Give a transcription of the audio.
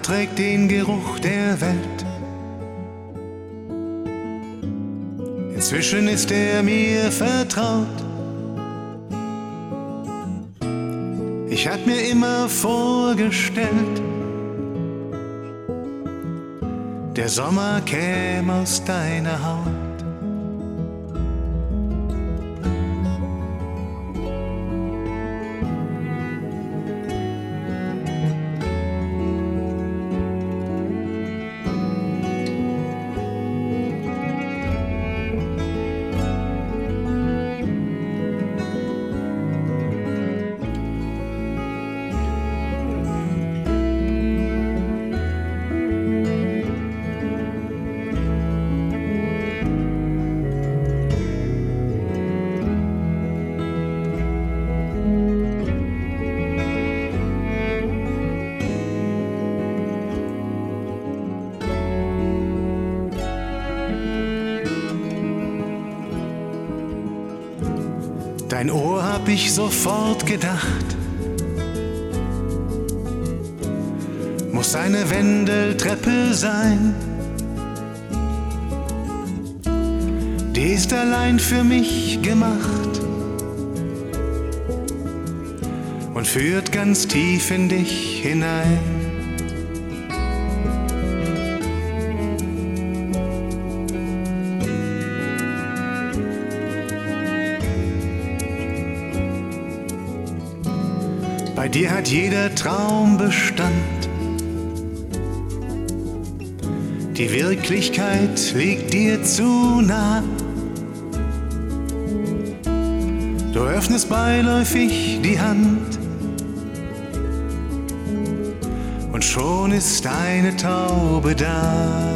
trägt den Geruch der Welt. Inzwischen ist er mir vertraut. Ich hab mir immer vorgestellt, der Sommer käme aus deiner Haut. Dein Ohr hab ich sofort gedacht. Muss eine Wendeltreppe sein. Die ist allein für mich gemacht und führt ganz tief in dich hinein. Bei dir hat jeder Traum Bestand. Die Wirklichkeit liegt dir zu nah. Du öffnest beiläufig die Hand und schon ist eine Taube da.